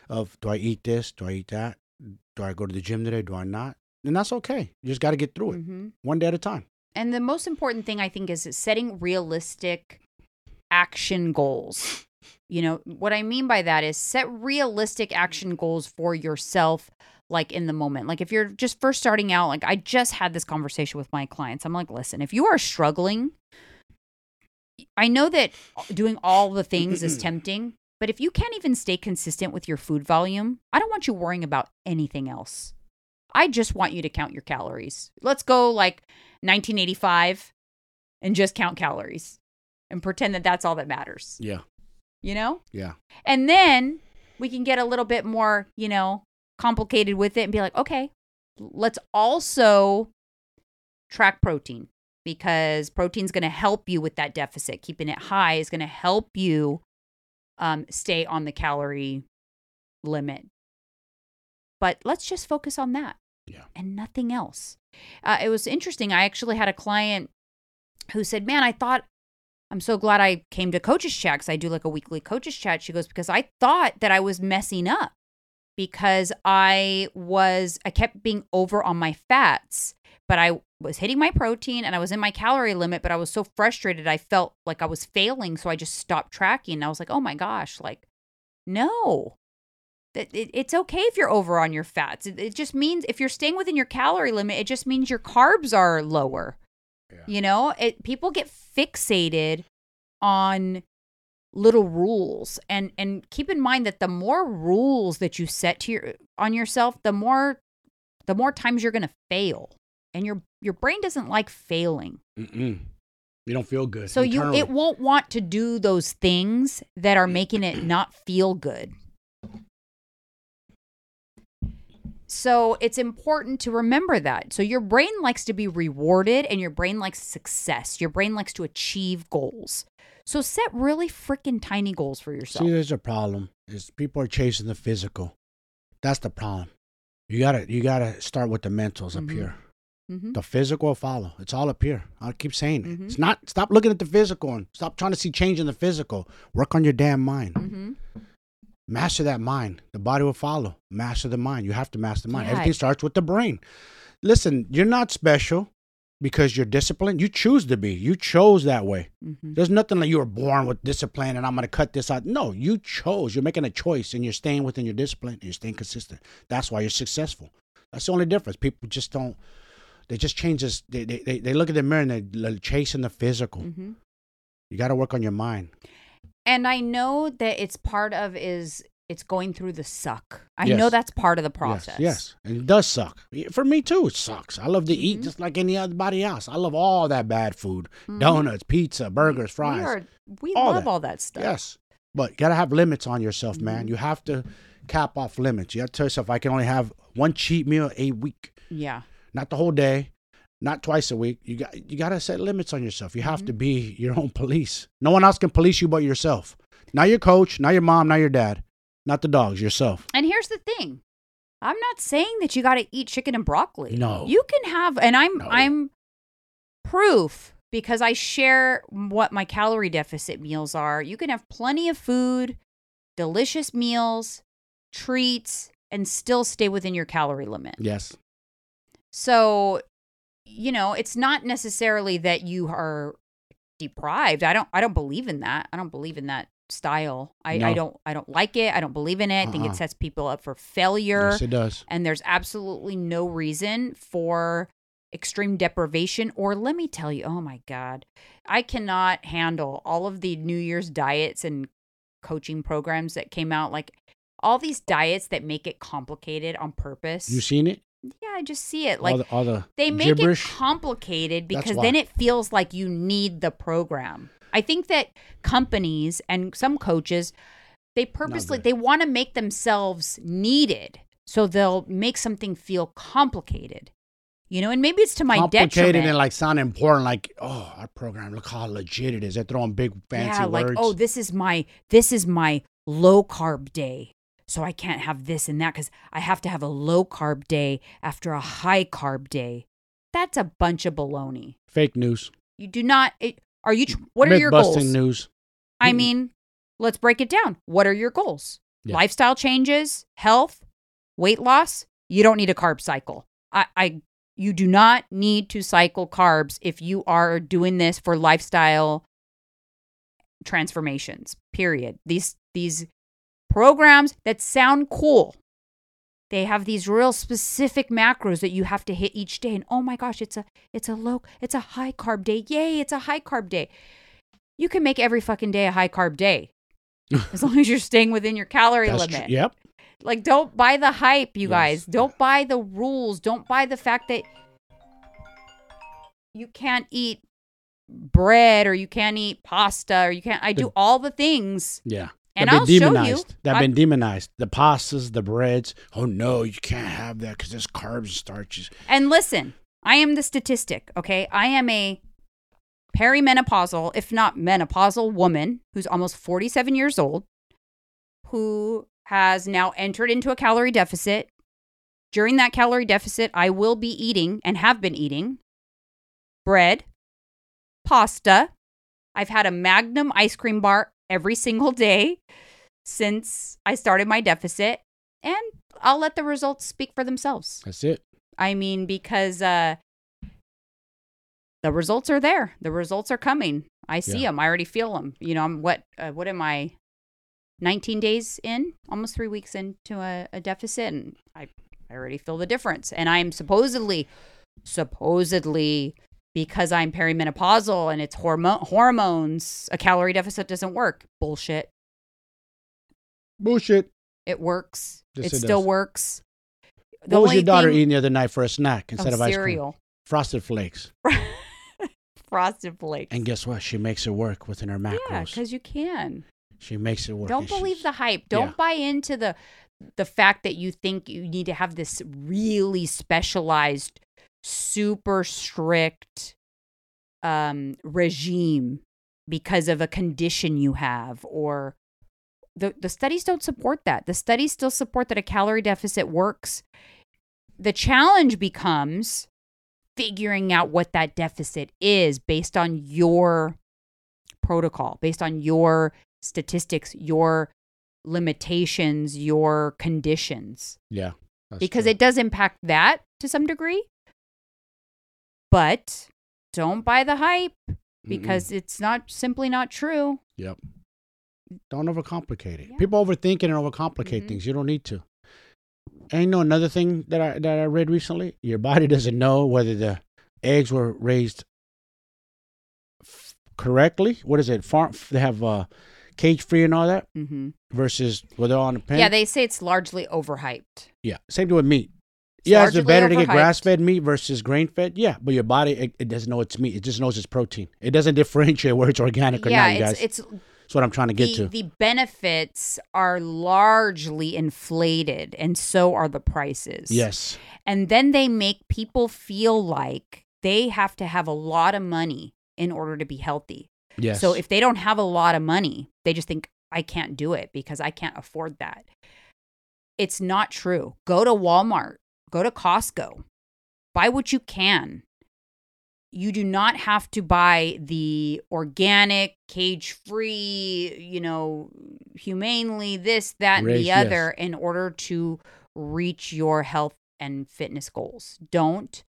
of do I eat this? Do I eat that? Do I go to the gym today? Do I not? And that's okay. You just got to get through it Mhm. one day at a time. And the most important thing I think is setting realistic action goals. You know, what I mean by that is set realistic action goals for yourself, like in the moment. Like if you're just first starting out, like I just had this conversation with my clients. I'm like, listen, if you are struggling, I know that doing all the things is tempting, but if you can't even stay consistent with your food volume, I don't want you worrying about anything else. I just want you to count your calories. Let's go like 1985 and just count calories and pretend that that's all that matters, Yeah. you know? Yeah. And then we can get a little bit more, you know, complicated with it and be like, okay, let's also track protein because protein's going to help you with that deficit. Keeping it high is going to help you um, stay on the calorie limit. But let's just focus on that Yeah. and nothing else. Uh, it was interesting. I actually had a client who said, Man, I thought I'm so glad I came to coaches chat because I do like a weekly coaches chat. She goes, Because I thought that I was messing up because I was, I kept being over on my fats, but I was hitting my protein and I was in my calorie limit, but I was so frustrated. I felt like I was failing. So I just stopped tracking. And I was like, Oh my gosh, like, no. It's okay if you're over on your fats. It, it just means if you're staying within your calorie limit, it just means your carbs are lower. Yeah. You know, it people get fixated on little rules and and keep in mind that the more rules that you set to your on yourself, the more the more times you're going to fail. And your your brain doesn't like failing. Mm-mm. You don't feel good. So you it won't want to do those things that are making it not feel good. So it's important to remember that. So your brain likes to be rewarded and your brain likes success. Your brain likes to achieve goals. So set really freaking tiny goals for yourself. See, there's a problem. Is people are chasing the physical. That's the problem. You gotta you gotta start with the mentals up Mhm. here. Mhm. The physical will follow. It's all up here. I keep saying it. Mhm. It's not. Stop looking at the physical and stop trying to see change in the physical. Work on your damn mind. Mhm. Master that mind. The body will follow. Master the mind. You have to master the mind. Yeah. Everything starts with the brain. Listen, you're not special because you're disciplined. You choose to be. You chose that way. Mhm. There's nothing like you were born with discipline and I'm going to cut this out. No, you chose. You're making a choice and you're staying within your discipline and you're staying consistent. That's why you're successful. That's the only difference. People just don't, they just change this. They, they, they, they look at the mirror and they're chasing the physical. Mhm. You got to work on your mind. And I know that it's part of is it's going through the suck. I Yes. know that's part of the process. Yes, yes. And it does suck. For me too, it sucks. I love to eat Mhm. just like anybody else. I love all that bad food Mhm. donuts, pizza, burgers, fries. We, are, we all love that. all that stuff. Yes. But you got to have limits on yourself, man. Mhm. You have to cap off limits. You have to tell yourself, I can only have one cheat meal a week, Yeah. not the whole day, not twice a week. You got you got to set limits on yourself. You have to be your own police. No one else can police you but yourself. Not your coach, not your mom, not your dad, not the dogs, yourself. And here's the thing. I'm not saying that you got to eat chicken and broccoli. No. You can have and I'm No. I'm proof because I share what my calorie deficit meals are. You can have plenty of food, delicious meals, treats and still stay within your calorie limit. Yes. So, you know, it's not necessarily that you are deprived. I don't I don't believe in that. I don't believe in that style. I, I don't I don't like it. I don't believe in it. I think Uh-uh. it uh-huh. sets people up for failure. Yes, it does. and there's absolutely no reason for extreme deprivation or let me tell you, oh my god. I cannot handle all of the New Year's diets and coaching programs that came out like all these diets that make it complicated on purpose. You seen it? yeah, I just see it like all the, all the they make gibberish. it complicated because then it feels like you need the program. I think that companies and some coaches they purposely they want to make themselves needed. So they'll make something feel complicated. You know, and maybe it's to my complicated detriment. and like sound important. Like, oh, our program, look how legit it is. They're throwing big fancy yeah, words. like oh, this is my this is my low carb day. So I can't have this and that cuz I have to have a low carb day after a high carb day. That's a bunch of baloney. Fake news. You do not. It, are you? tr- What are your goals? news. I mean, let's break it down. What are your goals? Yeah. Lifestyle changes, health, weight loss. You don't need a carb cycle. I, I, you do not need to cycle carbs if you are doing this for lifestyle transformations. Period. These these programs that sound cool. They have these real specific macros that you have to hit each day. And oh my gosh, it's a it's a low, it's a high carb day. Yay, it's a high carb day. You can make every fucking day a high carb day. as long as you're staying within your calorie That's tr- limit. yep. Like don't buy the hype, you Yes. guys. Don't buy the rules. Don't buy the fact that you can't eat bread or you can't eat pasta or you can't I do all the things Yeah. And I'll been show you. demonized. They've been demonized. The pastas, the breads. Oh no, you can't have that because there's carbs and starches. And listen, I am the statistic, okay? I am a perimenopausal, if not menopausal woman who's almost 47 years old, who has now entered into a calorie deficit. During that calorie deficit, I will be eating and have been eating bread, pasta. I've had a Magnum ice cream bar every single day since I started my deficit, and I'll let the results speak for themselves. That's it. I mean, because uh, the results are there. The results are coming. I see Yeah. them. I already feel them. You know, I'm what? Uh, what am I? 19 days in, almost three weeks into a, a deficit, and I, I already feel the difference. And I'm supposedly, supposedly, because I'm perimenopausal and it's hormo- hormones, a calorie deficit doesn't work. Bullshit. Bullshit. It works. Yes, it it still does. works. The what was your daughter thing- eating the other night for a snack instead Oh, of ice cream? cereal. Frosted Flakes. Frosted Flakes. And guess what? She makes it work within her macros. Yeah, because you can. she makes it work. Don't believe the hype. Don't yeah. buy into the the fact that you think you need to have this really specialized, super strict um, regime because of a condition you have or the the studies don't support that. The studies still support that a calorie deficit works. The challenge becomes figuring out what that deficit is based on your protocol, based on your statistics, your limitations, your conditions, Yeah. because true. it does impact that to some degree. But don't buy the hype Mm-mm. because it's not simply not true. Yep. Don't overcomplicate it. Yeah. People overthink it and overcomplicate Mhm. things. You don't need to. And you know another thing that I that I read recently? Your body doesn't know whether the eggs were raised f- correctly. What is it? Farm they have uh cage free and all that hmm versus whether on the pen. Yeah, they say it's largely overhyped. yeah. Same thing with meat. Yeah, is it better to get grass fed meat versus grain fed? Yeah, but your body it, it doesn't know it's meat. It just knows it's protein. It doesn't differentiate where it's organic or yeah, not, you guys. it's it's That's what I'm trying to get the, to. the benefits are largely inflated, and so are the prices. yes. And then they make people feel like they have to have a lot of money in order to be healthy. Yes. So if they don't have a lot of money, they just think, I can't do it because I can't afford that. It's not true. Go to Walmart, go to Costco, buy what you can. You do not have to buy the organic, cage free, you know, humanely, this, that, and Raised, the yes. other in order to reach your health and fitness goals. Don't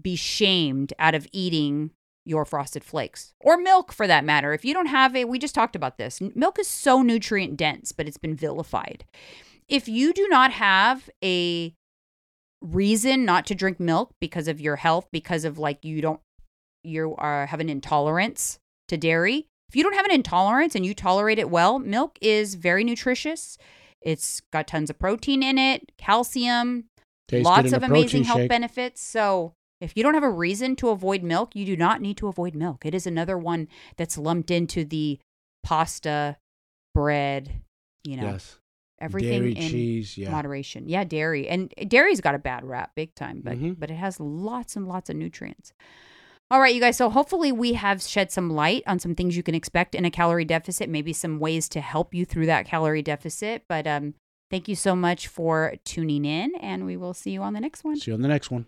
be shamed out of eating your frosted flakes or milk for that matter. If you don't have it, we just talked about this. Milk is so nutrient dense, but it's been vilified. If you do not have a reason not to drink milk because of your health, because of like you don't you are have an intolerance to dairy. If you don't have an intolerance and you tolerate it well, milk is very nutritious. It's got tons of protein in it, calcium, lots of amazing health shake. benefits. So if you don't have a reason to avoid milk, you do not need to avoid milk. It is another one that's lumped into the pasta, bread, you know, Yes. Everything Dairy, in cheese, yeah. moderation. Yeah, dairy. And dairy's got a bad rap big time, but Mhm. but it has lots and lots of nutrients. All right, you guys. So hopefully we have shed some light on some things you can expect in a calorie deficit, maybe some ways to help you through that calorie deficit. But um, thank you so much for tuning in, and we will see you on the next one. See you on the next one.